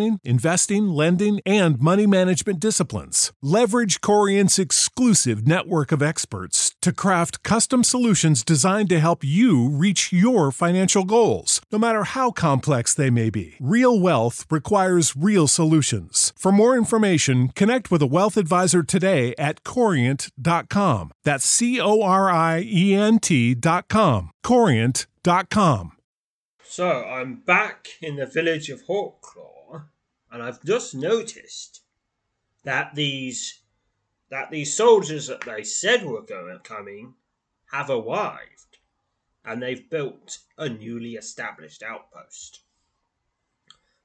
planning, investing, lending, and money management disciplines. Leverage Corient's exclusive network of experts to craft custom solutions designed to help you reach your financial goals, no matter how complex they may be. Real wealth requires real solutions. For more information, connect with a wealth advisor today at corient.com. That's C O R I E N T.com. Corient.com. So I'm back in the village of Hawklaw, and I've just noticed that these that these soldiers that they said were going coming have arrived, and they've built a newly established outpost.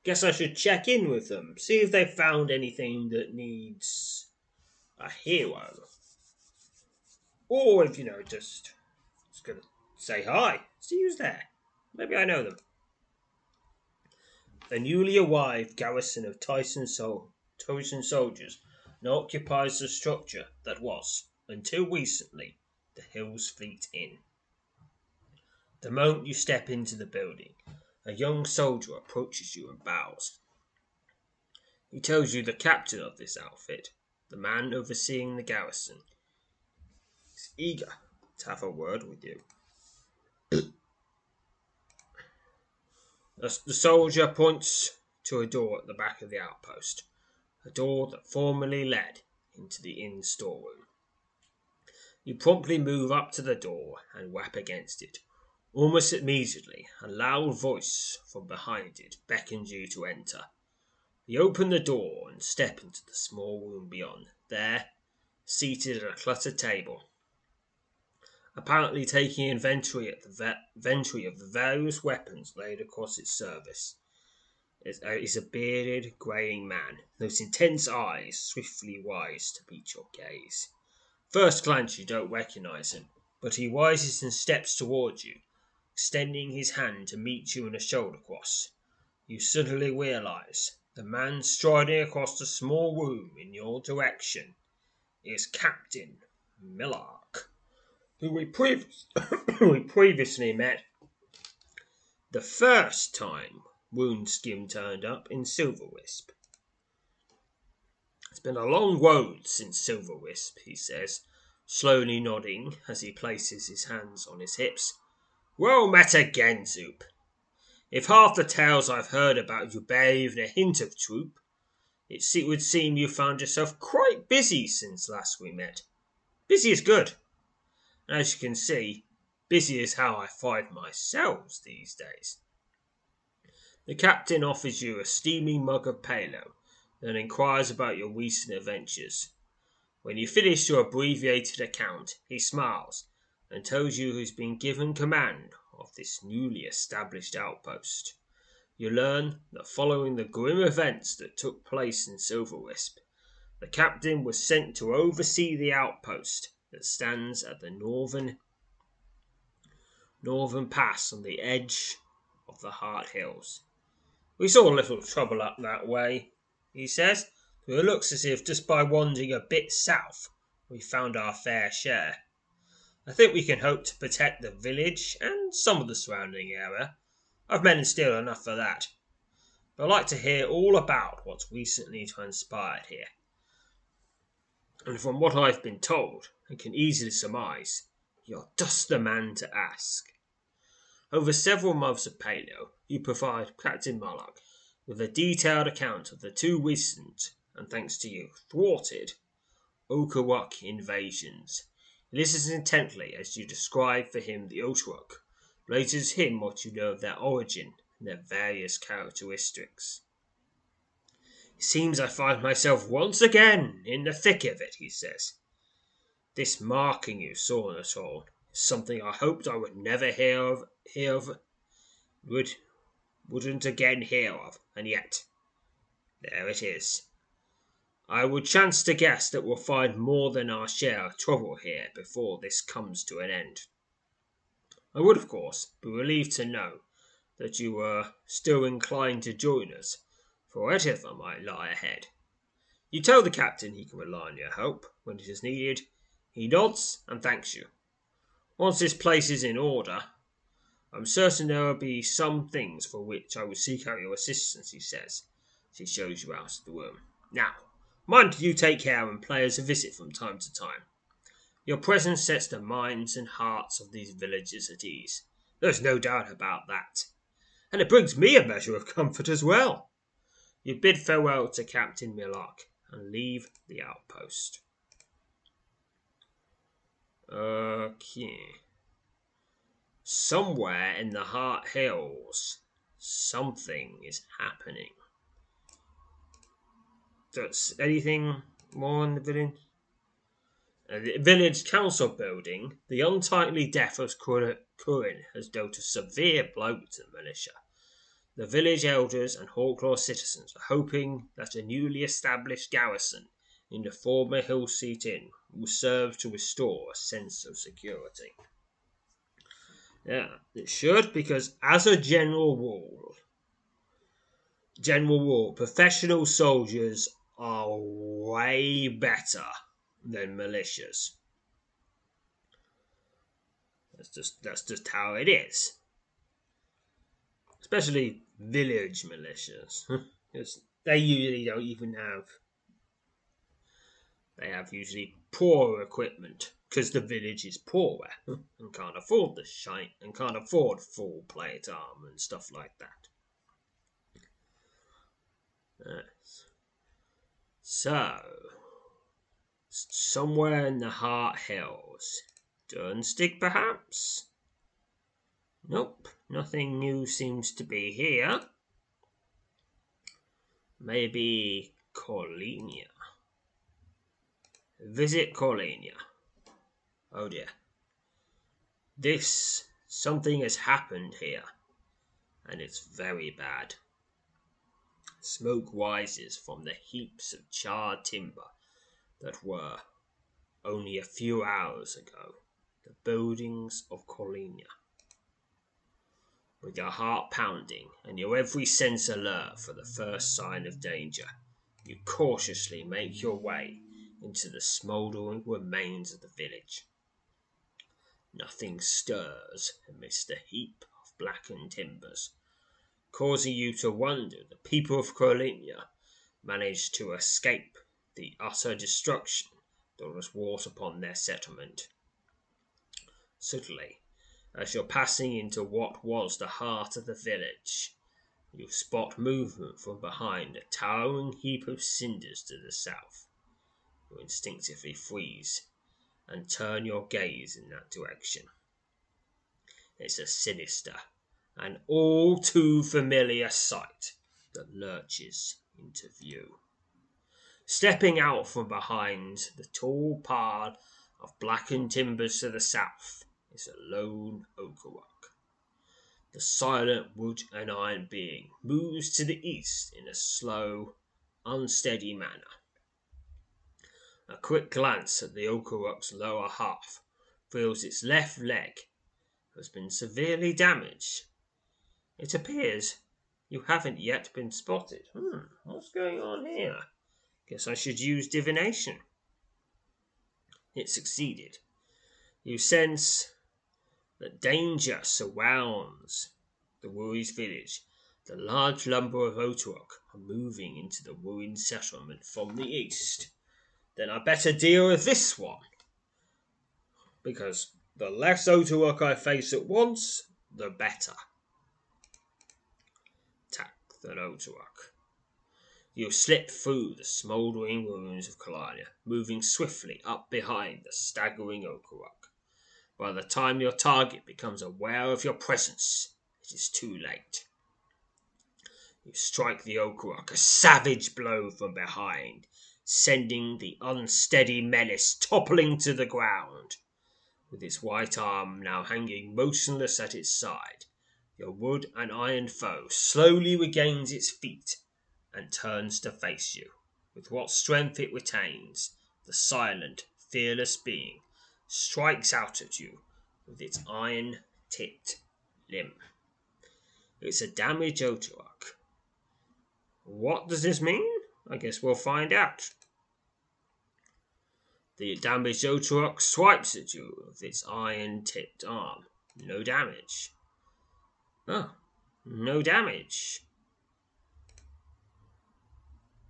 Guess I should check in with them, see if they've found anything that needs a hero, or if you know, just just gonna say hi, see who's there. Maybe I know them. The newly arrived garrison of Tyson, Sol- Tyson soldiers now occupies the structure that was, until recently, the Hills Fleet Inn. The moment you step into the building, a young soldier approaches you and bows. He tells you the captain of this outfit, the man overseeing the garrison, is eager to have a word with you. The, soldier points to a door at the back of the outpost, a door that formerly led into the inn storeroom. You promptly move up to the door and rap against it. Almost immediately, a loud voice from behind it beckons you to enter. You open the door and step into the small room beyond. There, seated at a cluttered table, apparently taking inventory at the ve- inventory of the various weapons laid across its surface, is a, is a bearded, greying man, those intense eyes swiftly rise to meet your gaze. First glance, you don't recognize him, but he rises and steps towards you, extending his hand to meet you in a shoulder cross. You suddenly realize the man striding across the small room in your direction is Captain Millark, who we, previous, we previously met the first time Woundskin turned up in Silverwisp. It's been a long road since Silverwisp, he says, slowly nodding as he places his hands on his hips. Well met again, Zoop. If half the tales I've heard about you bear even a hint of truth, it would seem you found yourself quite busy since last we met. Busy is good. As you can see, busy is how I find myself these days. The captain offers you a steaming mug of palo and inquires about your recent adventures. When you finish your abbreviated account, he smiles and tells you he's been given command of this newly established outpost. You learn that following the grim events that took place in Silverwisp, the captain was sent to oversee the outpost that stands at the northern northern pass on the edge of the Heart Hills. We saw a little trouble up that way, he says. It looks as if just by wandering a bit south we found our fair share. I think we can hope to protect the village and some of the surrounding area. I've men and steel enough for that. But I'd like to hear all about what's recently transpired here. And from what I've been told, and can easily surmise, you're just the man to ask. Over several months of paleo, you provide Captain Murlock with a detailed account of the two recent, and thanks to you, thwarted Okiwok invasions. He listens intently as you describe for him the Okiwok, relates him what you know of their origin and their various characteristics. It seems I find myself once again in the thick of it, he says. This marking you saw at all is something I hoped I would never hear of, hear of, would, wouldn't again hear of, and yet, there it is. I would chance to guess that we'll find more than our share of trouble here before this comes to an end. I would, of course, be relieved to know that you were still inclined to join us, for whatever might lie ahead. You tell the captain he can rely on your help when it is needed. He nods and thanks you. Once this place is in order, I'm certain there will be some things for which I will seek out your assistance, he says, as he shows you out of the room. Now, mind you take care and pay us a visit from time to time. Your presence sets the minds and hearts of these villagers at ease. There's no doubt about that. And it brings me a measure of comfort as well. You bid farewell to Captain Millark and leave the outpost. Okay. Somewhere in the Heart Hills, something is happening. Does anything more on the village? Uh, the village council building, the untightly death of Curran has dealt a severe blow to the militia. The village elders and Hawklaw citizens are hoping that a newly established garrison in the former Hill Seat Inn will serve to restore a sense of security. Yeah, it should, because as a general rule, general rule, professional soldiers are way better than militias. That's just that's just how it is especially village militias, because they usually don't even have. They have usually poor equipment because the village is poorer and can't afford the shite and can't afford full plate armor and stuff like that. Yes. So, somewhere in the Heart Hills, Durnstick perhaps? Nope, nothing new seems to be here. Maybe Colenia. Visit Colenia. Oh dear. This, something has happened here, and it's very bad. Smoke rises from the heaps of charred timber that were, only a few hours ago, the buildings of Colenia with your heart pounding and your every sense alert for the first sign of danger, you cautiously make your way into the smouldering remains of the village. Nothing stirs amidst the heap of blackened timbers, causing you to wonder the people of Colenia managed to escape the utter destruction that was wrought upon their settlement. Suddenly, as you're passing into what was the heart of the village. You spot movement from behind a towering heap of cinders to the south. You instinctively freeze and turn your gaze in that direction. It's a sinister and all too familiar sight that lurches into view. Stepping out from behind the tall pile of blackened timbers to the south is a lone Okiwok. The silent wood and iron being moves to the east in a slow, unsteady manner. A quick glance at the Okiwok's lower half reveals its left leg has been severely damaged. It appears You haven't yet been spotted. Hmm, what's going on here? Guess I should use divination. It succeeded. You sense that danger surrounds the Wuri's village. The large number of Otawak are moving into the ruined settlement from the east. Then I better deal with this one. Because the less Otawak I face at once, the better. Attack the Otawak. You slip through the smouldering ruins of Kalania, moving swiftly up behind the staggering Okarok. By the time your target becomes aware of your presence, it is too late. You strike the Okarok a savage blow from behind, sending the unsteady menace toppling to the ground. With its white arm now hanging motionless at its side, your wood and iron foe slowly regains its feet and turns to face you. With what strength it retains, the silent, fearless being strikes out at you with its iron tipped limb. It's a damage Otawak. What does this mean? I guess we'll find out. The damaged Otawak swipes at you with its iron tipped arm. No damage. Oh, no damage.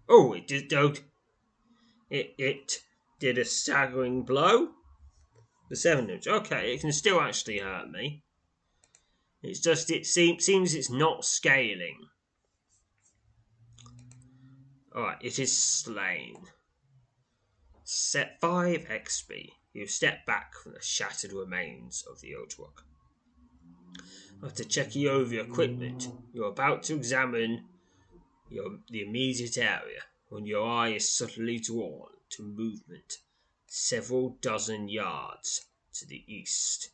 Oh, it did. It it did a staggering blow. The seven inch. Okay, it can still actually hurt me. It's just it seems seems it's not scaling. Alright, it is slain. Set 5 XP. You step back from the shattered remains of the Otawak. After checking over your equipment, you're about to examine your, the immediate area when your eye is suddenly drawn to movement several dozen yards to the east.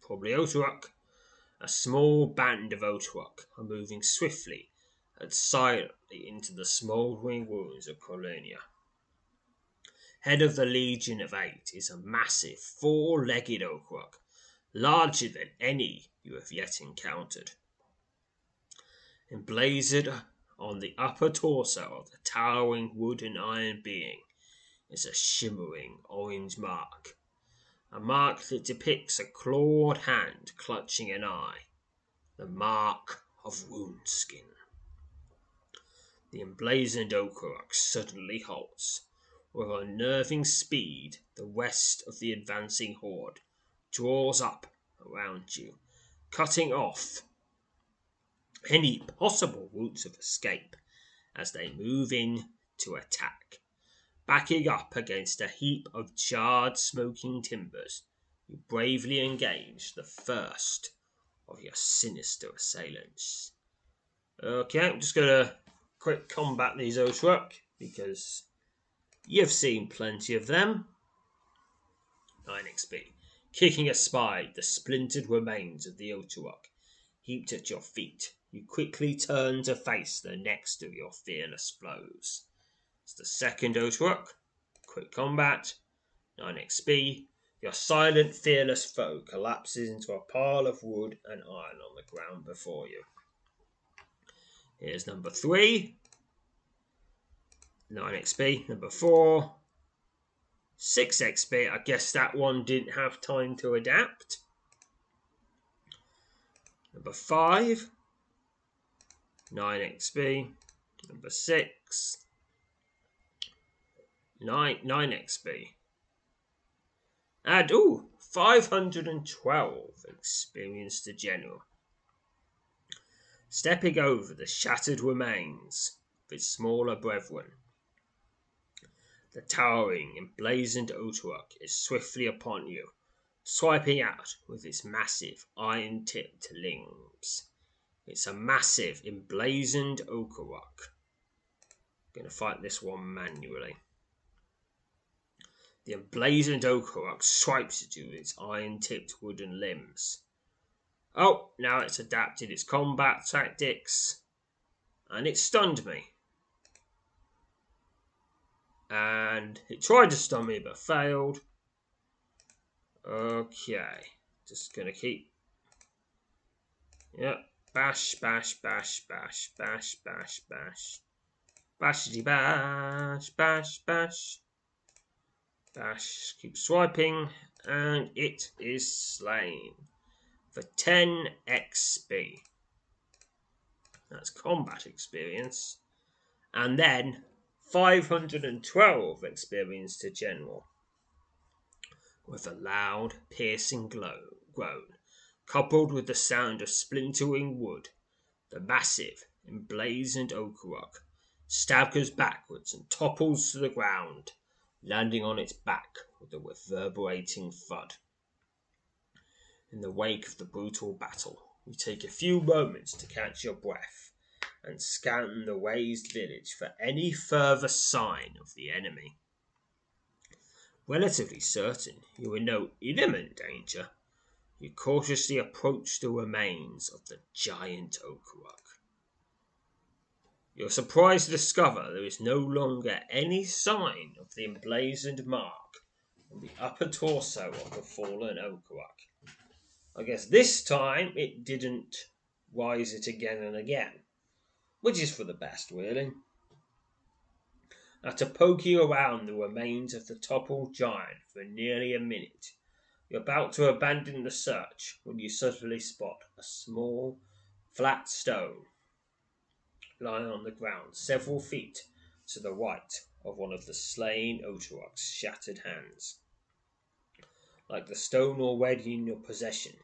Probably Otawak. A small band of Otawak are moving swiftly and silently into the smouldering ruins of Colonia. Head of the Legion of Eight is a massive four legged Otawak, larger than any you have yet encountered. Emblazoned on the upper torso of the towering wood and iron being is a shimmering orange mark, a mark that depicts a clawed hand clutching an eye, the mark of woundskin. The emblazoned Otawak suddenly halts. With unnerving speed, the rest of the advancing horde draws up around you, cutting off any possible routes of escape as they move in to attack. Backing up against a heap of charred, smoking timbers, you bravely engage the first of your sinister assailants. Okay, I'm just gonna quick combat these Otawak because you've seen plenty of them. 9 XP. Kicking aside the splintered remains of the Otawak heaped at your feet, you quickly turn to face the next of your fearless foes. It's the second Otawak. Quick combat. 9 XP. Your silent, fearless foe collapses into a pile of wood and iron on the ground before you. Here's number 3. 9 XP. Number 4. 6 XP. I guess that one didn't have time to adapt. Number 5. 9 XP. Number 6. 9, 9 XP. And, ooh, 512 experience to general. Stepping over the shattered remains of its smaller brethren. The towering, emblazoned Otawak is swiftly upon you, swiping out with its massive, iron tipped limbs. It's a massive emblazoned. Going to fight this one manually. The emblazoned Otawak swipes at you with its iron tipped wooden limbs. Oh, now it's adapted its combat tactics. And it stunned me. And it tried to stun me but failed. Okay. Just to keep Yep. Bash, bash, bash, bash, bash, bash, bash. Bashity bash, bash, bash. Bash, keep swiping, and it is slain for 10 XP. That's combat experience. And then 512 experience to general. With a loud, piercing glow, groan, coupled with the sound of splintering wood, the massive, emblazoned Okarok staggers backwards and topples to the ground, landing on its back with a reverberating thud. In the wake of the brutal battle, you take a few moments to catch your breath and scan the razed village for any further sign of the enemy. Relatively certain you are in no imminent danger, you cautiously approach the remains of the giant Okarok. You're surprised to discover there is no longer any sign of the emblazoned mark on the upper torso of the fallen Okarok. I guess this time it didn't rise it again and again, which is for the best, really. After poking around the remains of the toppled giant for nearly a minute, you're about to abandon the search when you suddenly spot a small, flat stone lying on the ground several feet to the right of one of the slain Otarok's shattered hands. Like the stone already in your possession,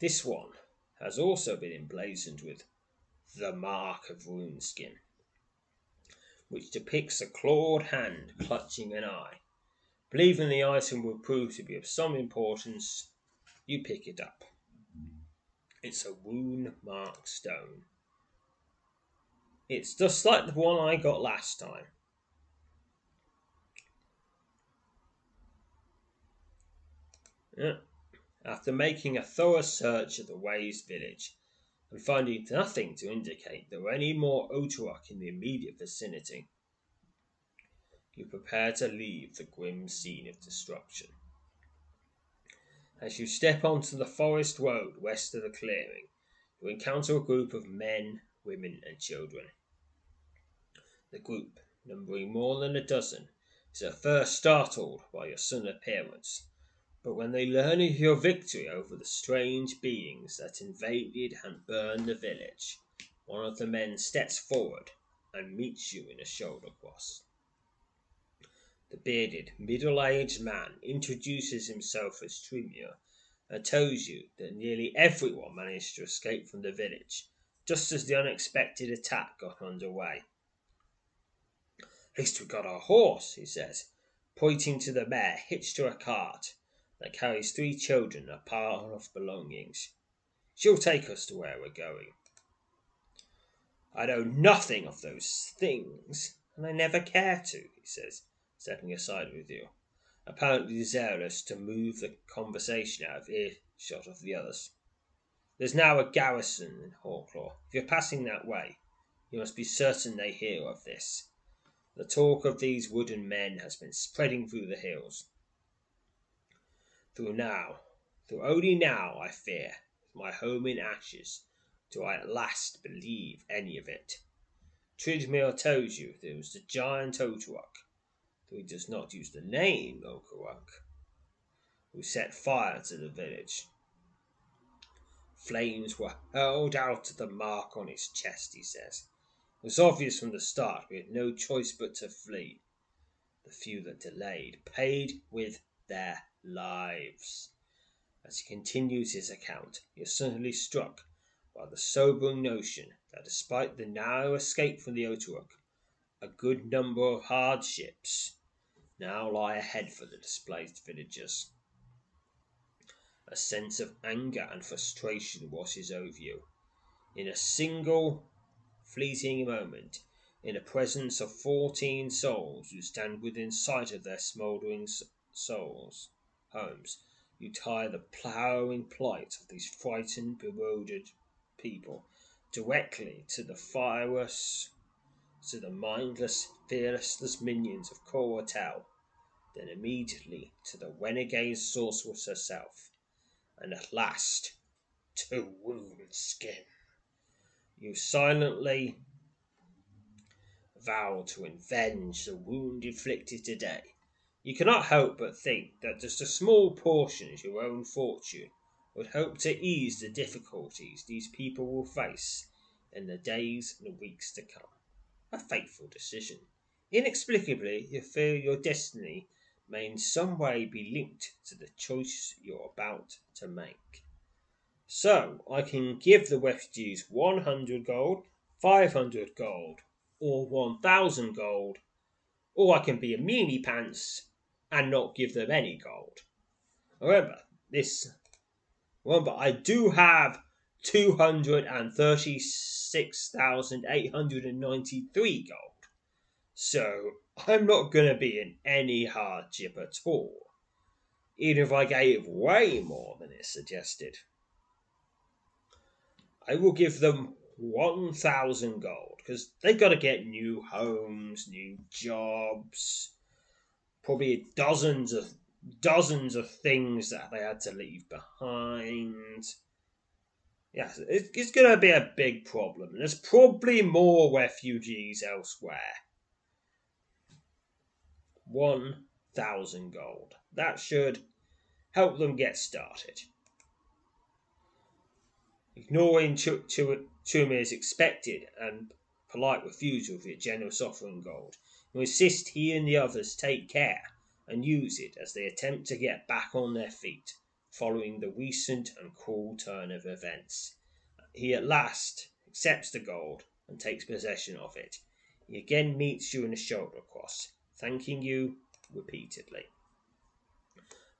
this one has also been emblazoned with the Mark of Runeskin, which depicts a clawed hand clutching an eye. Believing the item will prove to be of some importance, you pick it up. It's a wound mark stone. It's just like the one I got last time. Yeah. After making a thorough search of the Ways village and finding nothing to indicate there were any more Otarok in the immediate vicinity, you prepare to leave the grim scene of destruction. As you step onto the forest road west of the clearing, you encounter a group of men, women, and children. The group, numbering more than a dozen, is at first startled by your sudden appearance, but when they learn of your victory over the strange beings that invaded and burned the village, one of the men steps forward and meets you in a shoulder cross. The bearded, middle aged man introduces himself as Tremere and tells you that nearly everyone managed to escape from the village just as the unexpected attack got under way. At least we got our horse, he says, pointing to the mare hitched to a cart that carries three children a pile of belongings. She'll take us to where we're going. I know nothing of those things, and I never care to, he says, stepping aside with you, apparently desirous to move the conversation out of earshot of the others. There's now a garrison in Hawklaw. If you're passing that way, you must be certain they hear of this. The talk of these wooden men has been spreading through the hills. Through now, through only now, I fear, my home in ashes, do I at last believe any of it. Tridmir tells you there was the giant Otarok, though he does not use the name Okarok, who set fire to the village. Flames were hurled out of the mark on his chest, he says. It was obvious from the start we had no choice but to flee. The few that delayed paid with their lives. As he continues his account, he is suddenly struck by the sobering notion that despite the narrow escape from the Otarok, a good number of hardships now lie ahead for the displaced villagers. A sense of anger and frustration washes over you. In a single fleeting moment, in the presence of fourteen souls who stand within sight of their smouldering souls homes, you tie the ploughing plight of these frightened, bewildered people directly to the fireless, to the mindless, fearless minions of Corotel, then immediately to the renegade sorceress herself, and at last to wound skin. You silently vow to avenge the wound inflicted today. You cannot help but think that just a small portion of your own fortune would help to ease the difficulties these people will face in the days and weeks to come. A fateful decision. Inexplicably, you feel your destiny may in some way be linked to the choice you're about to make. So, I can give the refugees 100 gold, 500 gold, or 1000 gold, or I can be a meanie pants and not give them any gold. Remember, this. Remember, I do have 236,893 gold. So I'm not going to be in any hardship at all, even if I gave way more than is suggested. I will give them 1,000 gold because they've got to get new homes, new jobs, probably dozens of dozens of things that they had to leave behind. Yes, it's going to be a big problem. There's probably more refugees elsewhere. 1,000 gold. That should help them get started. Ignoring Tumir's expected and polite refusal of your generous offering gold, you insist he and the others take care and use it as they attempt to get back on their feet following the recent and cruel turn of events. He at last accepts the gold and takes possession of it. He again meets you in a shoulder cross thanking you repeatedly.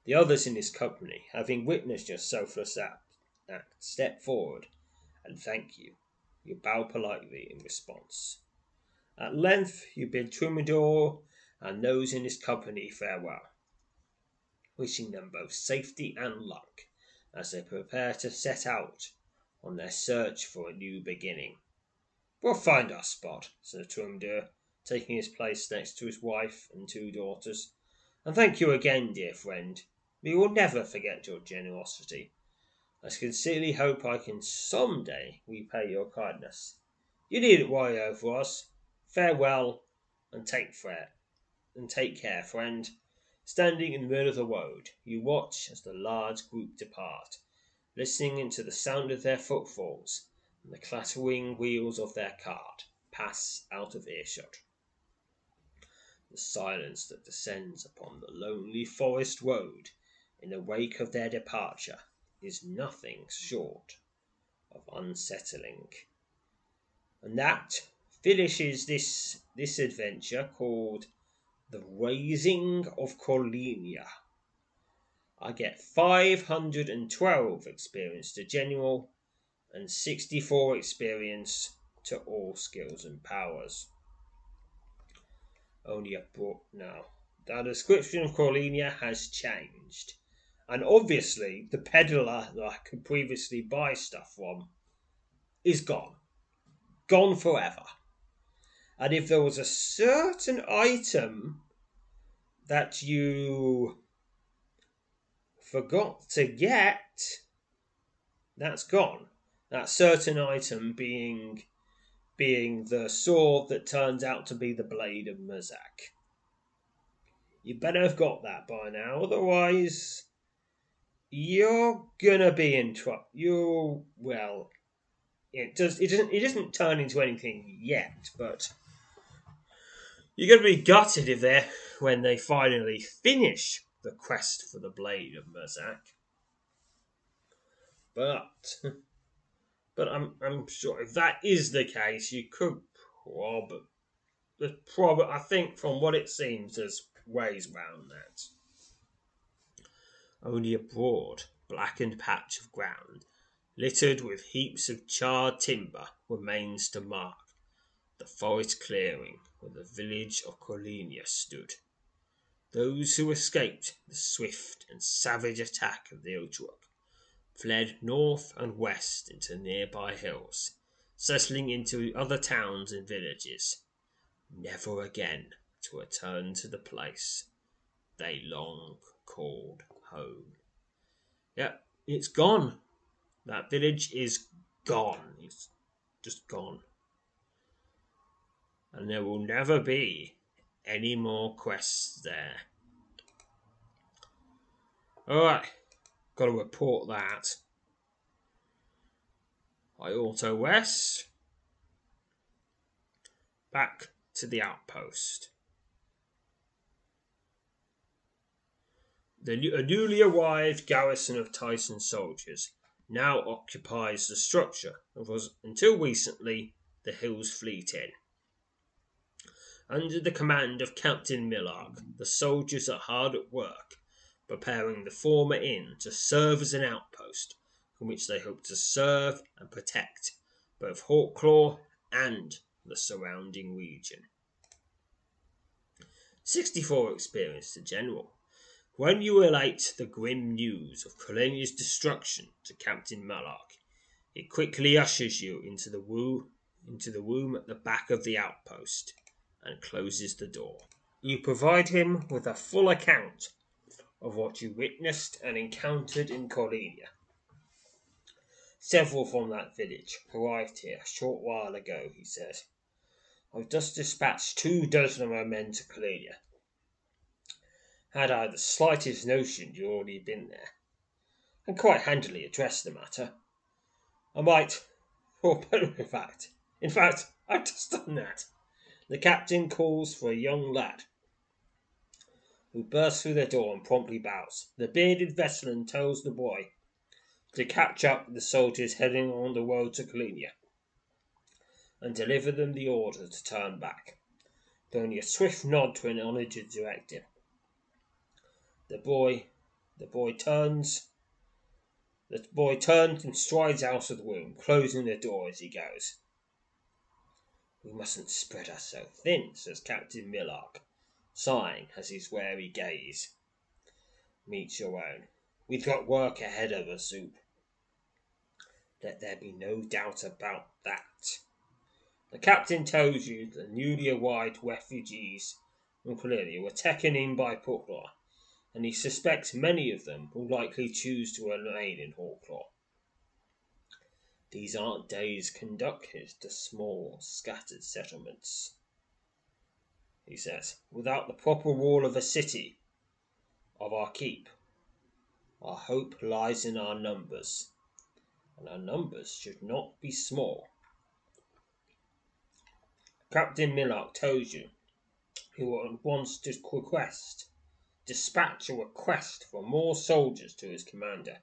The others in his company, having witnessed your selfless act step forward and thank you. You bow politely in response. At length you bid Troubadour and those in his company farewell, wishing them both safety and luck as they prepare to set out on their search for a new beginning. We'll find our spot, said Troubadour, taking his place next to his wife and two daughters. And thank you again, dear friend. We will never forget your generosity. I sincerely hope I can some day repay your kindness. You needn't worry over us. Farewell, and take care, and take care, friend. Standing in the middle of the road, you watch as the large group depart, listening to the sound of their footfalls and the clattering wheels of their cart pass out of earshot. The silence that descends upon the lonely forest road in the wake of their departure is nothing short of unsettling. And that finishes this this adventure called The Raising of Corlinia. I get 512 experience to general and 64 experience to all skills and powers only a book now. The description of Corlinia has changed. And obviously, the peddler that I could previously buy stuff from is gone. Gone forever. And if there was a certain item that you forgot to get, that's gone. That certain item being being the sword that turns out to be the blade of Merzak. You better have got that by now, otherwise you're gonna be in trouble. You well, it does. It doesn't. It doesn't turn into anything yet, but you're gonna be gutted if they when they finally finish the quest for the blade of Merzak. But But I'm I'm sure if that is the case, you could probably there's I think from what it seems there's ways around that. Only a broad, blackened patch of ground, littered with heaps of charred timber, remains to mark the forest clearing where the village of Corlinia stood. Those who escaped the swift and savage attack of the Otruk fled north and west into nearby hills, settling into other towns and villages, never again to return to the place they long called home. Yep, it's gone. That village is gone. It's just gone. And there will never be any more quests there. Alright, got to report that. I auto west. Back to the outpost. The newly arrived garrison of Tyson soldiers now occupies the structure of was until recently the Hills Fleet Inn. Under the command of Captain Millark, the soldiers are hard at work, preparing the former inn to serve as an outpost from which they hope to serve and protect both Hawklaw and the surrounding region. 64 experienced the general. When you relate the grim news of Colonia's destruction to Captain Millark, it quickly ushers you into the woo into the room at the back of the outpost and closes the door. You provide him with a full account of what you witnessed and encountered in Colonia. Several from that village arrived here a short while ago, he says. I've just dispatched two dozen of my men to Colonia. Had I the slightest notion you'd already been there, and quite handily addressed the matter, I might, or better in fact, in fact, I've just done that. The captain calls for a young lad who bursts through the door and promptly bows. The bearded veteran tells the boy to catch up with the soldiers heading on the road to Colonia and deliver them the order to turn back. With only a swift nod to an honoured directive. The boy the boy turns the boy turns and strides out of the room, closing the door as he goes. We mustn't spread so thin, says Captain Millark, sighing as his wary gaze meets your own. We've got work ahead of us, Zoop. Let there be no doubt about that. The captain tells you the newly arrived refugees from Colonia were taken in by Hawklaw, and he suspects many of them will likely choose to remain in Hawklaw. These aren't days conducted to small, scattered settlements. He says, without the proper wall of a city, of our keep, our hope lies in our numbers, and our numbers should not be small. Captain Millark tells you he wants to request, dispatch a request for more soldiers to his commander,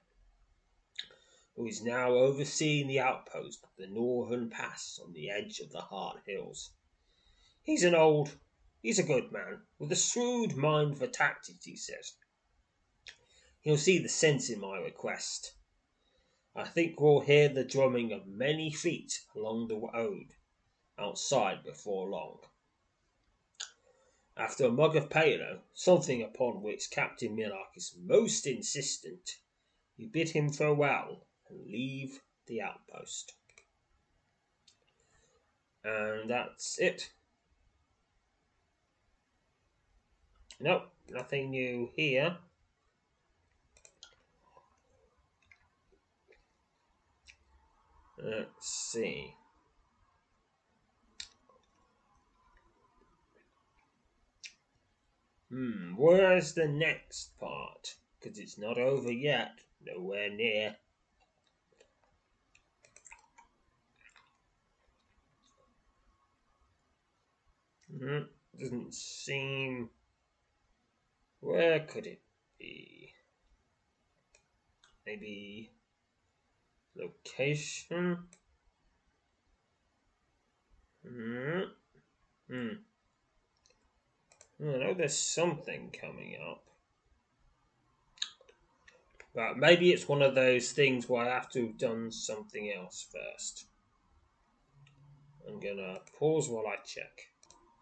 who is now overseeing the outpost of the Northern Pass on the edge of the Hart Hills. He's an old, he's a good man, with a shrewd mind for tactics, he says. He'll see the sense in my request. I think we'll hear the drumming of many feet along the road outside before long. After a mug of palo, something upon which Captain Millark is most insistent, you bid him farewell and leave the outpost. And that's it. Nope, nothing new here. Let's see. Hmm, where's the next part? Because it's not over yet. Nowhere near. Hmm, doesn't seem. Where could it be? Maybe location. Hmm. Hmm. I know there's something coming up. But maybe it's one of those things where I have to have done something else first. I'm gonna pause while I check.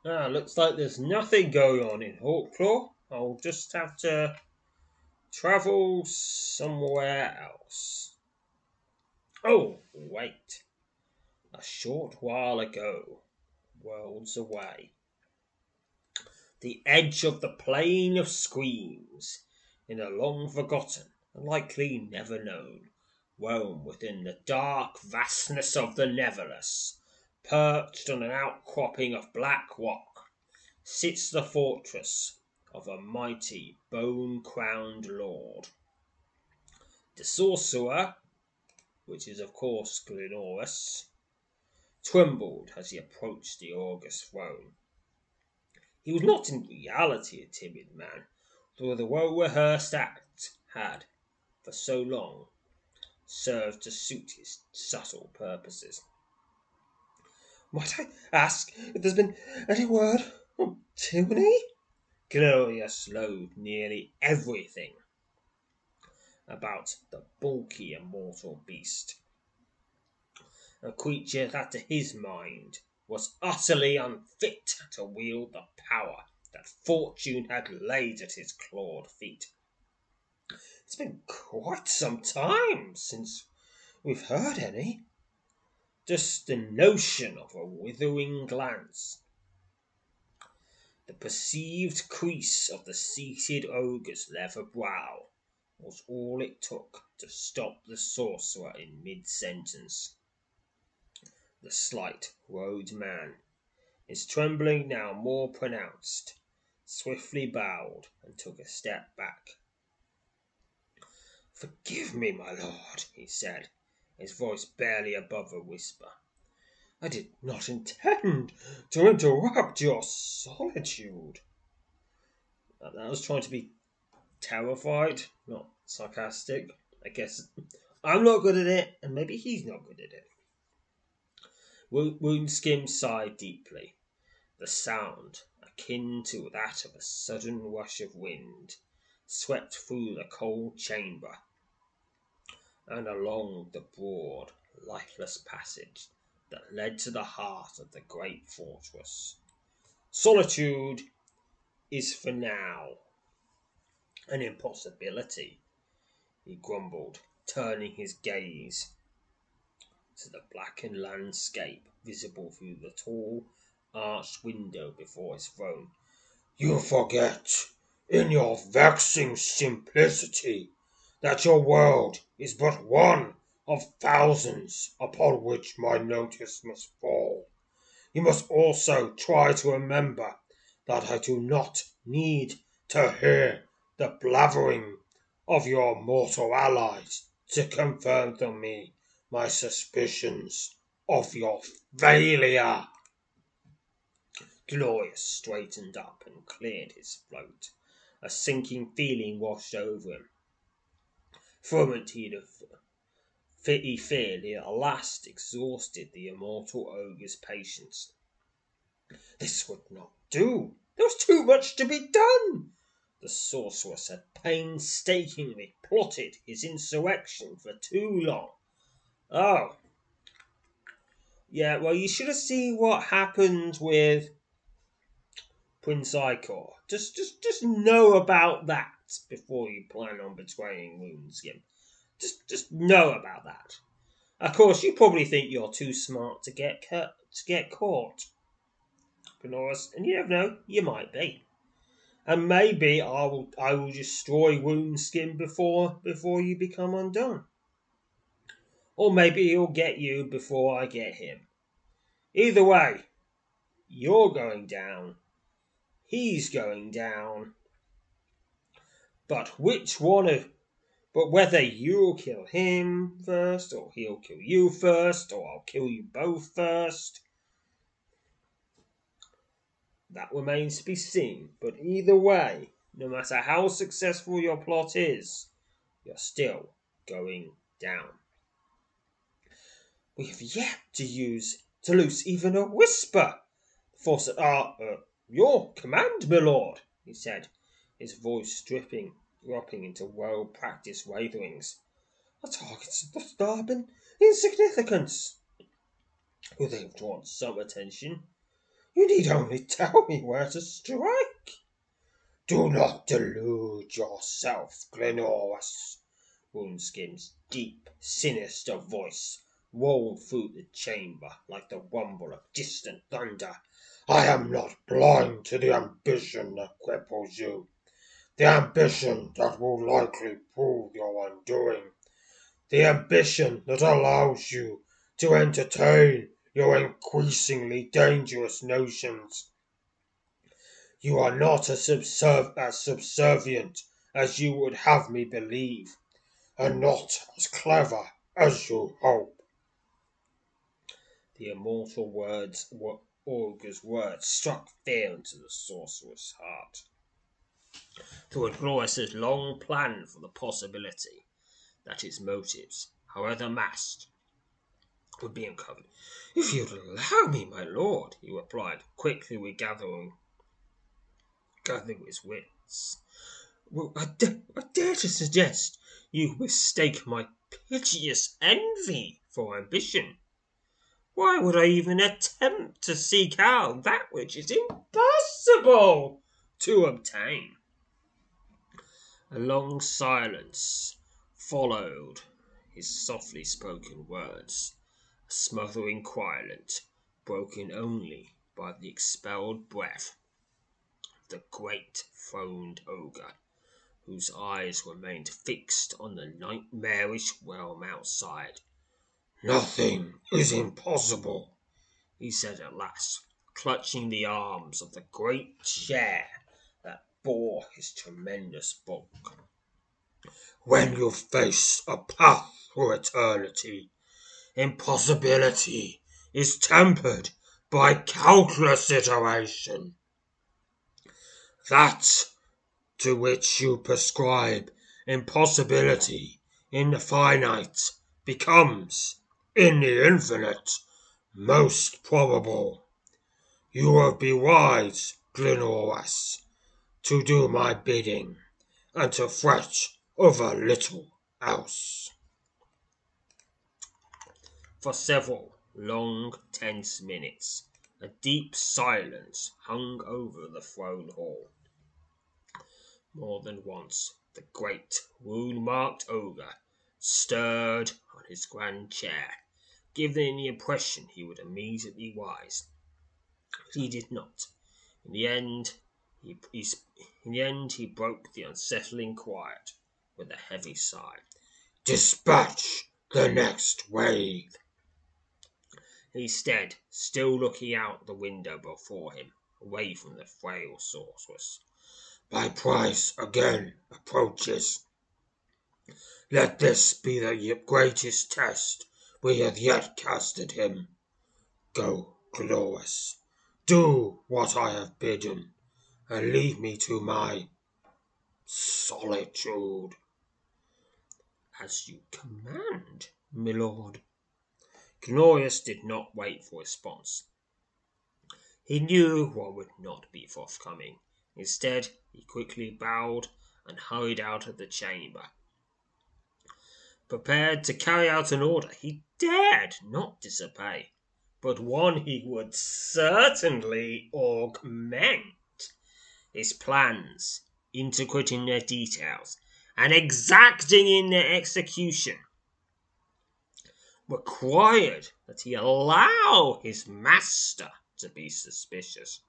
Ah, looks like there's nothing going on in Hawklaw. I'll just have to travel somewhere else. Oh, wait. A short while ago, worlds away, the edge of the plain of screams, in a long forgotten, and likely never known, roam within the dark vastness of the Neverless, perched on an outcropping of black rock, sits the fortress of a mighty bone crowned lord. The sorcerer, which is of course Glenorus, trembled as he approached the august throne. He was not in reality a timid man, though the well rehearsed act had, for so long, served to suit his subtle purposes. Might I ask if there's been any word hmm, of Tilney? Glenorus loathed nearly everything about the bulky immortal beast. A creature that to his mind was utterly unfit to wield the power that fortune had laid at his clawed feet. It's been quite some time since we've heard any. Just the notion of a withering glance, the perceived crease of the seated ogre's leather brow, was all it took to stop the sorcerer in mid sentence. The slight robed man, his trembling now more pronounced, swiftly bowed and took a step back. Forgive me, my lord, he said, his voice barely above a whisper. I did not intend to interrupt your solitude. Uh, I was trying to be terrified, not sarcastic. I guess I'm not good at it, and maybe he's not good at it. Woundskin sighed deeply. The sound, akin to that of a sudden rush of wind, swept through the cold chamber and along the broad, lifeless passage that led to the heart of the great fortress. Solitude is for now an impossibility, he grumbled, turning his gaze to the blackened landscape visible through the tall arched window before his throne. You forget, in your vexing simplicity, that your world is but one of thousands upon which my notice must fall. You must also try to remember that I do not need to hear the blathering of your mortal allies to confirm to me my suspicions of your failure. Glenorus straightened up and cleared his throat. A sinking feeling washed over him. For a moment he'd have he feared he at last exhausted the immortal ogre's patience. This would not do. There was too much to be done. The sorceress had painstakingly plotted his insurrection for too long. Oh. Yeah, well, you should have seen what happened with Prince Ichor. Just, just, just know about that before you plan on betraying Woundskin. Just, just know about that. Of course, you probably think you're too smart to get cut, to get caught, Glenorus, and you never know, you might be. And maybe I will, I will destroy Woundskin before, before you become undone. Or maybe he'll get you before I get him. Either way, you're going down. He's going down. But which one of but whether you'll kill him first, or he'll kill you first, or I'll kill you both first, that remains to be seen. But either way, no matter how successful your plot is, you're still going down. We have yet to use to loose even a whisper. The Force ah, uh, your command, my lord, he said, his voice dripping dropping into well practiced waverings. A target's starb and insignificance. Well, they've drawn some attention. You need only tell me where to strike. Do not delude yourself, Glenorus. Woundskin's deep, sinister voice rolled through the chamber like the rumble of distant thunder. I am not blind to the ambition that cripples you the ambition that will likely prove your undoing. the ambition that allows you to entertain your increasingly dangerous notions. You are not as, subserv- as subservient as you would have me believe, and not as clever as you hope. The immortal words were ogre's words struck fear into the sorcerer's heart. Through Glenorus long planned for the possibility that his motives, however masked, would be uncovered. If you'd allow me, my lord, he replied, quickly regathering gathering his wits. Well, I, da- I dare to suggest you mistake my piteous envy for ambition. Why would I even attempt to seek out that which is impossible to obtain? A long silence followed his softly spoken words, a smothering quiet broken only by the expelled breath of the great throned ogre, whose eyes remained fixed on the nightmarish realm outside. Nothing is impossible, he said at last, clutching the arms of the great chair bore his tremendous bulk. When you face a path through eternity, impossibility is tempered by countless iteration. That to which you prescribe impossibility in the finite becomes in the infinite most probable. You will be wise, Glenorus, to do my bidding, and to fret over little else. For several long, tense minutes, a deep silence hung over the throne hall. More than once, the great, wound marked ogre stirred on his grand chair giving the impression he would immediately rise. But he did not. In the end, he, he, in the end, he broke the unsettling quiet with a heavy sigh. Dispatch the next wave. Instead, still looking out the window before him, away from the frail sorceress. My prize again approaches. Let this be the greatest test we have yet casted him. Go, Glenorus, do what I have bidden, and leave me to my solitude. As you command, milord. Glenorus did not wait for response. He knew what would not be forthcoming. Instead, he quickly bowed and hurried out of the chamber. Prepared to carry out an order he dared not disobey, but one he would certainly augment. His plans, intricate in their details and exacting in their execution, required that he allow his master to be suspicious.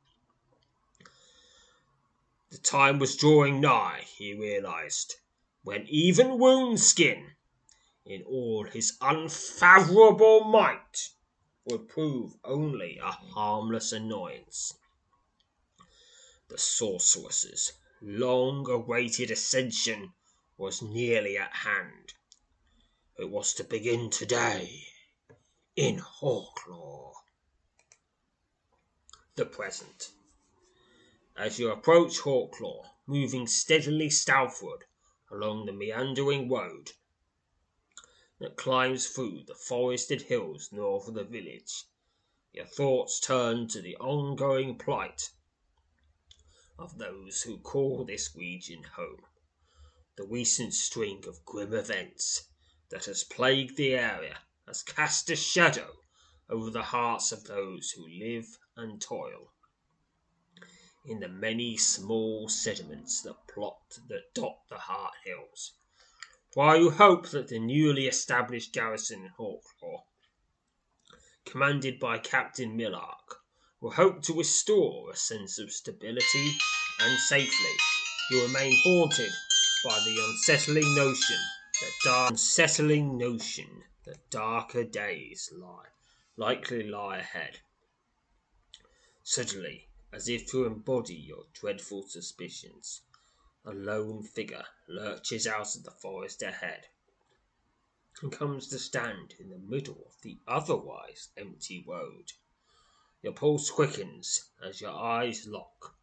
The time was drawing nigh, he realized, when even Woundskin in all his unfathomable might, would prove only a harmless annoyance. The sorceress's long awaited ascension was nearly at hand. It was to begin today in Hawklaw. The present. As you approach Hawklaw, moving steadily southward along the meandering road that climbs through the forested hills north of the village, your thoughts turn to the ongoing plight of those who call this region home. The recent string of grim events that has plagued the area has cast a shadow over the hearts of those who live and toil in the many small settlements that plot that dot the Hart Hills while you hope that the newly established garrison in Hawklaw, commanded by Captain Millark, will hope to restore a sense of stability and safely, you remain haunted by the unsettling notion that dark unsettling notion that darker days lie likely lie ahead. Suddenly, as if to embody your dreadful suspicions, a lone figure lurches out of the forest ahead and comes to stand in the middle of the otherwise empty road. Your pulse quickens as your eyes lock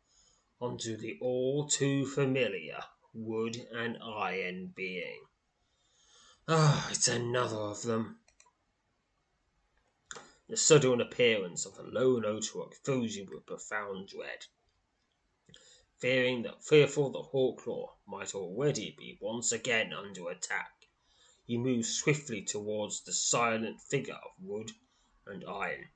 onto the all too familiar wood and iron being. Ah, it's another of them. The sudden appearance of the lone Otorock fills you with profound dread. Fearing that fearful that Hawklaw might already be once again under attack, you move swiftly towards the silent figure of wood and iron,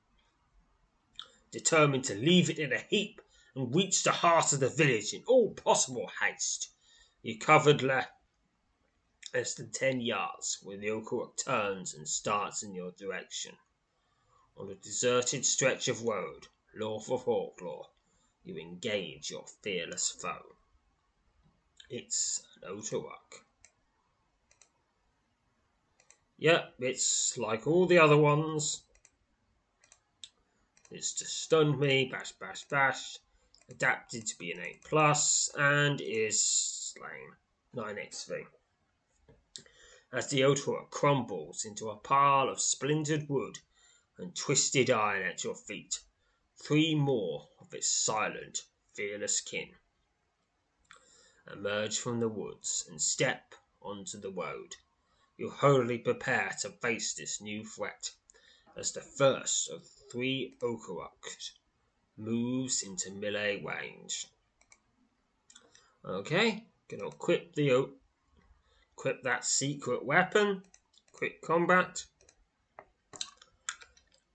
determined to leave it in a heap and reach the heart of the village in all possible haste. You covered less than ten yards when the Otorock turns and starts in your direction. On a deserted stretch of road, north of Hawklaw, you engage your fearless foe. It's an Otorock. Yep, it's like all the other ones. It's just stunned me, bash, bash, bash. Adapted to be an 8 plus and is slain. 9 XP. As the Otorock crumbles into a pile of splintered wood and twisted iron at your feet, three more of its silent, fearless kin emerge from the woods and step onto the road. You hurriedly prepare to face this new threat as the first of three Otorocks moves into melee range. Okay, gonna equip the equip that secret weapon. Quick combat.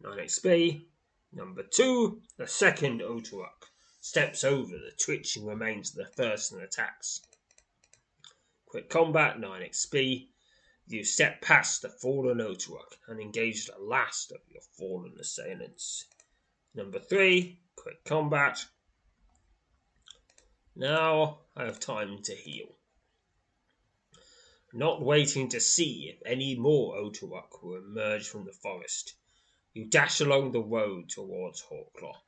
9 XP. Number 2, the second Otorock steps over the twitching remains of the first and attacks. Quick combat, 9 XP. You step past the fallen Otorock and engage the last of your fallen assailants. Number 3, quick combat. Now I have time to heal. Not waiting to see if any more Otorock will emerge from the forest, you dash along the road towards Hawklaw,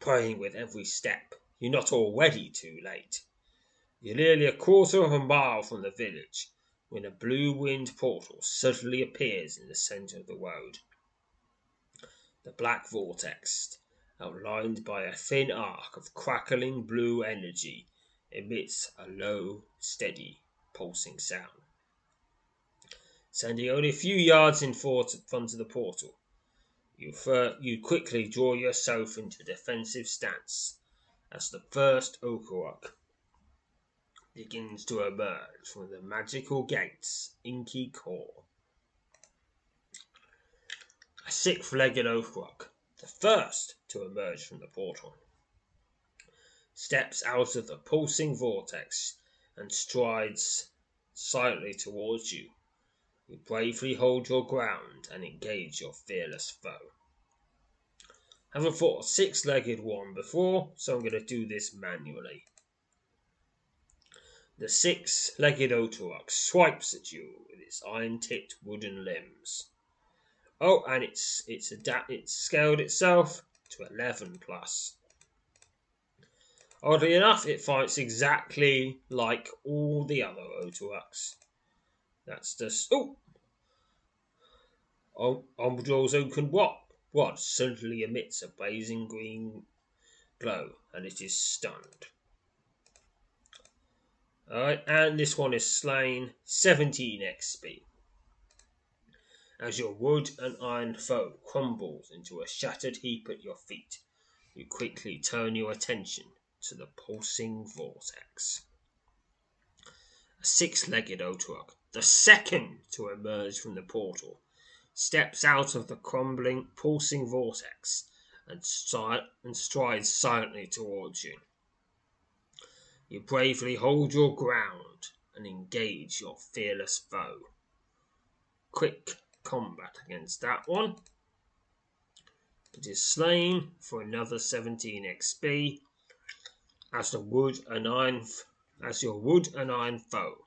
praying with every step you're not already too late. You're nearly a quarter of a mile from the village when a blue wind portal suddenly appears in the centre of the road. The black vortex, outlined by a thin arc of crackling blue energy, emits a low, steady, pulsing sound. Standing only a few yards in front of the portal, you, fir- you quickly draw yourself into defensive stance as the first Otorock begins to emerge from the magical gate's inky core. A six-legged Otorock, the first to emerge from the portal, steps out of the pulsing vortex and strides silently towards you you bravely hold your ground and engage your fearless foe. Haven't fought a six legged one before, so I'm going to do this manually. The six legged Otorock swipes at you with its iron tipped wooden limbs. Oh, and it's it's adapt it's scaled itself to eleven plus. Oddly enough, it fights exactly like all the other Otorocks. That's just oh. oh Umbridor's oaken what? What suddenly emits a blazing green glow, and it is stunned. Alright, and this one is slain 17 XP. As your wood and iron foe crumbles into a shattered heap at your feet, you quickly turn your attention to the pulsing vortex. A six legged Otorock the second to emerge from the portal, steps out of the crumbling, pulsing vortex and, and strides silently towards you. You bravely hold your ground and engage your fearless foe. Quick combat against that one. It is slain for another 17 XP as the wood and iron as your wood and iron foe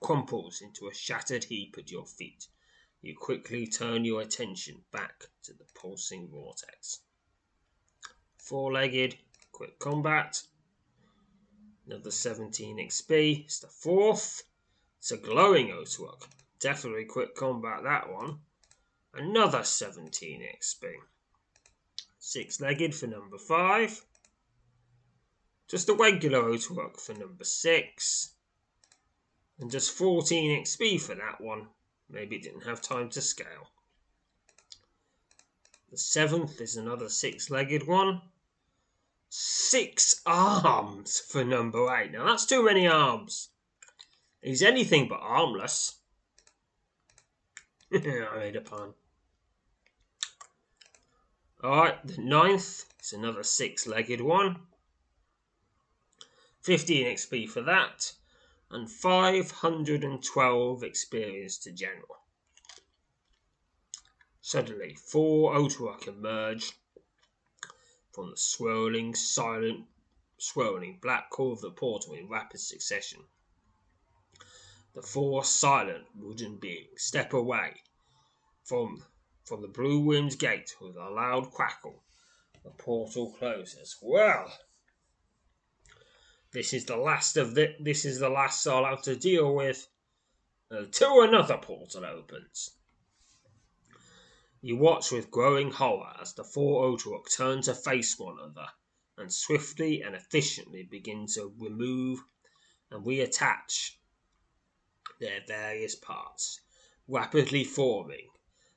crumples into a shattered heap at your feet. You quickly turn your attention back to the pulsing vortex. Four legged, quick combat. Another 17 XP. It's the fourth. It's a glowing Otawok. Definitely quick combat that one. Another 17 XP. Six legged for number five. Just a regular Otawok for number six. And just 14 XP for that one. Maybe it didn't have time to scale. The seventh is another six legged one. Six arms for number eight. Now that's too many arms. He's anything but armless. I made a pun. Alright, the ninth is another six legged one. 15 XP for that, and 512 experience to general. Suddenly, four Otawok emerge from the swirling, silent, swirling black core of the portal in rapid succession. The four silent wooden beings step away from from the blue wind's gate with a loud crackle. The portal closes. Well, this is the last of the, this is the last I'll have to deal with uh, until another portal opens. You watch with growing horror as the four Otawok turn to face one another and swiftly and efficiently begin to remove and reattach their various parts, rapidly forming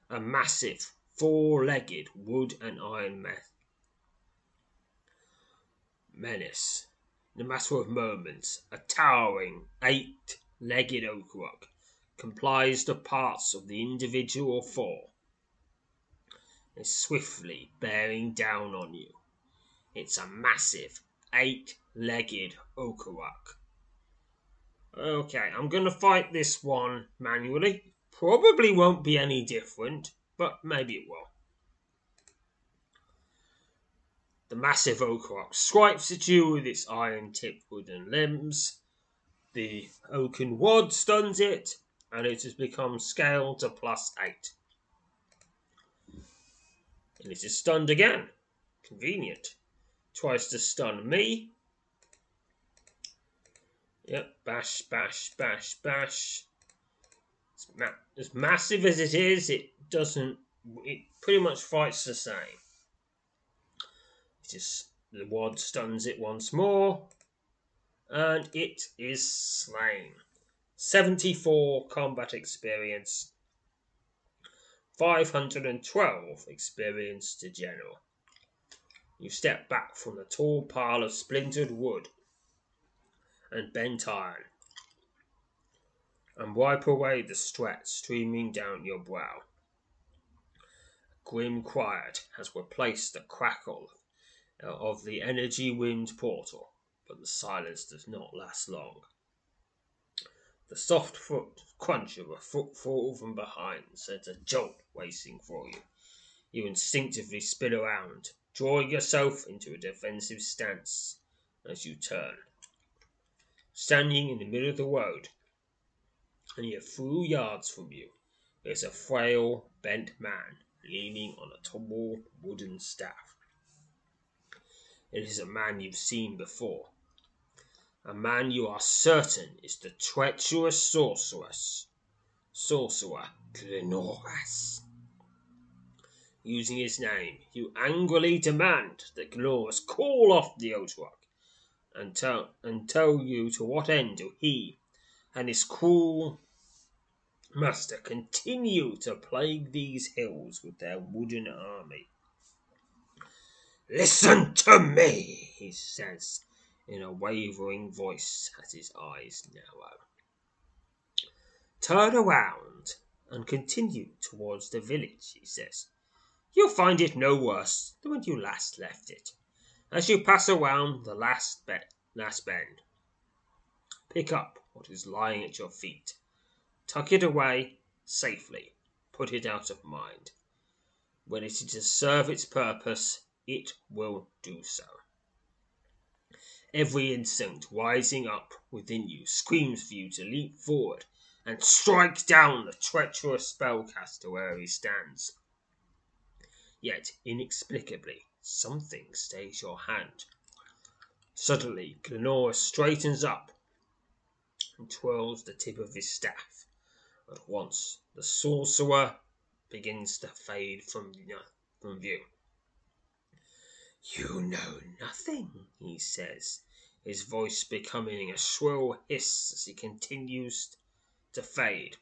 a massive four-legged wood and iron me- menace. In a matter of moments, a towering eight-legged Otawok, comprised of parts of the individual four, is swiftly bearing down on you. It's a massive eight-legged Otawok. Okay, I'm to fight this one manually. Probably won't be any different, but maybe it will. The massive Otawok swipes at you with its iron tipped wooden limbs. The oaken wad stuns it, and it has become scaled to plus eight. And it is stunned again. Convenient. Tries to stun me. Yep, bash, bash, bash, bash. Ma- as massive as it is, it doesn't. It pretty much fights the same. It just the wad stuns it once more, and it is slain. Seventy-four combat experience. 512 experience to general. You step back from the tall pile of splintered wood and bent iron and wipe away the sweat streaming down your brow. A grim quiet has replaced the crackle of the energy wind portal, but the silence does not last long. The soft foot crunch of a footfall from behind sends a jolt racing for you. You instinctively spin around, drawing yourself into a defensive stance as you turn. Standing in the middle of the road, and a few yards from you is a frail, bent man leaning on a tall wooden staff. It is a man you've seen before. A man you are certain is the treacherous sorceress, sorcerer Glenorus. Using his name, you angrily demand that Glenorus call off the Otawok and tell, and tell you to what end do he and his cruel master continue to plague these hills with their wooden army. Listen to me, he says in a wavering voice as his eyes narrow. Turn around and continue towards the village, he says. You'll find it no worse than when you last left it. As you pass around the last, be- last bend, pick up what is lying at your feet Tuck it away safely. Put it out of mind. When it is to serve its purpose, it will do so. Every instinct rising up within you screams for you to leap forward and strike down the treacherous spellcaster where he stands. Yet, inexplicably, something stays your hand. Suddenly, Glenorus straightens up and twirls the tip of his staff. At once, the sorcerer begins to fade from, from view. You know nothing, he says, his voice becoming a shrill hiss as he continues to fade.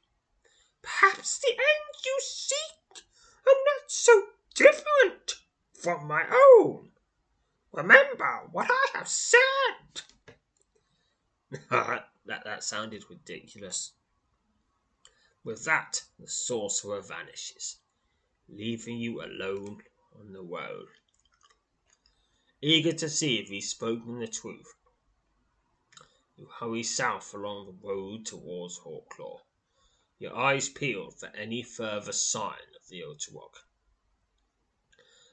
Perhaps the end you seek are not so different from my own. Remember what I have said. that, that sounded ridiculous. With that, the sorcerer vanishes, leaving you alone on the road. Eager to see if he's spoken the truth, you hurry south along the road towards Hawklaw, your eyes peeled for any further sign of the Otawok.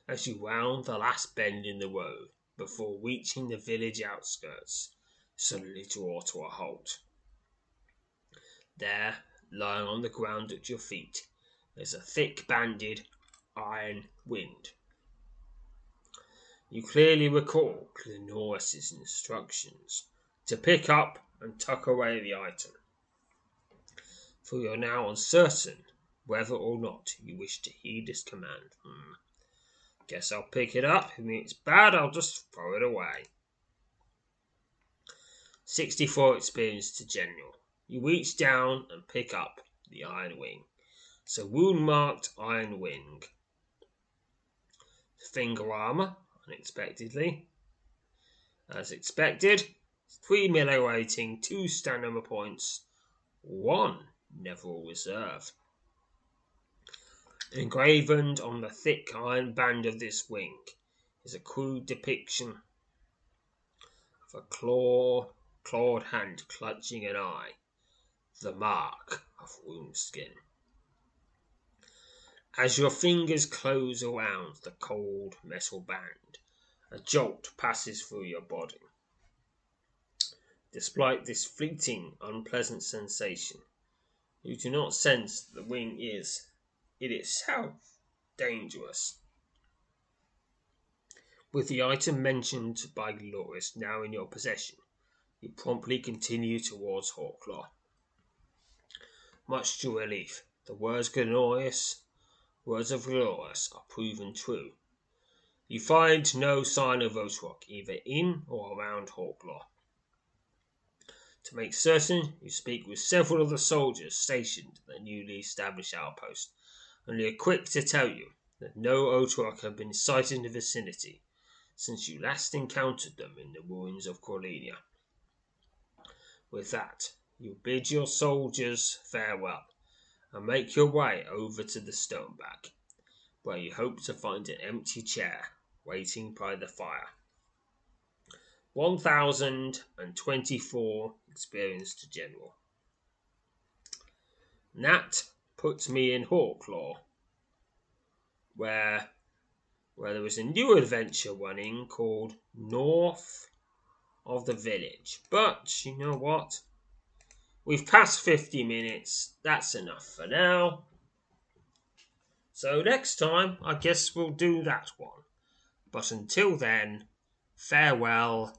As you round the last bend in the road before reaching the village outskirts, suddenly draw to a halt. There, lying on the ground at your feet, is a thick banded iron wind. You clearly recall Glenorus's instructions to pick up and tuck away the item, for you are now uncertain whether or not you wish to heed his command. Hmm. Guess I'll pick it up. If it's bad, I'll just throw it away. 64 experience to general. You reach down and pick up the iron wing. It's a wound marked iron wing. Finger armor, unexpectedly. As expected, three melee rating, two stamina points, one Neville reserve. Engraven on the thick iron band of this wing is a crude depiction of a claw, clawed hand clutching an eye the mark of Woundskin. As your fingers close around the cold metal band, a jolt passes through your body. Despite this fleeting, unpleasant sensation, you do not sense that the wing is, in itself, dangerous. With the item mentioned by Glenorus now in your possession, you promptly continue towards Hawklaw much to relief. The words glorious, words of glorious, are proven true. You find no sign of Otawok either in or around Hawklaw. To make certain, you speak with several of the soldiers stationed at the newly established outpost, and they are quick to tell you that no Otawok have been sighted in the vicinity since you last encountered them in the ruins of Corleania. With that, you bid your soldiers farewell and make your way over to the stoneback, where you hope to find an empty chair waiting by the fire. 1024 experience to general. That puts me in Hawklaw, where where there is a new adventure running called North of the Village. But you know what? We've passed 50 minutes. That's enough for now. So next time, I guess we'll do that one. But until then, farewell,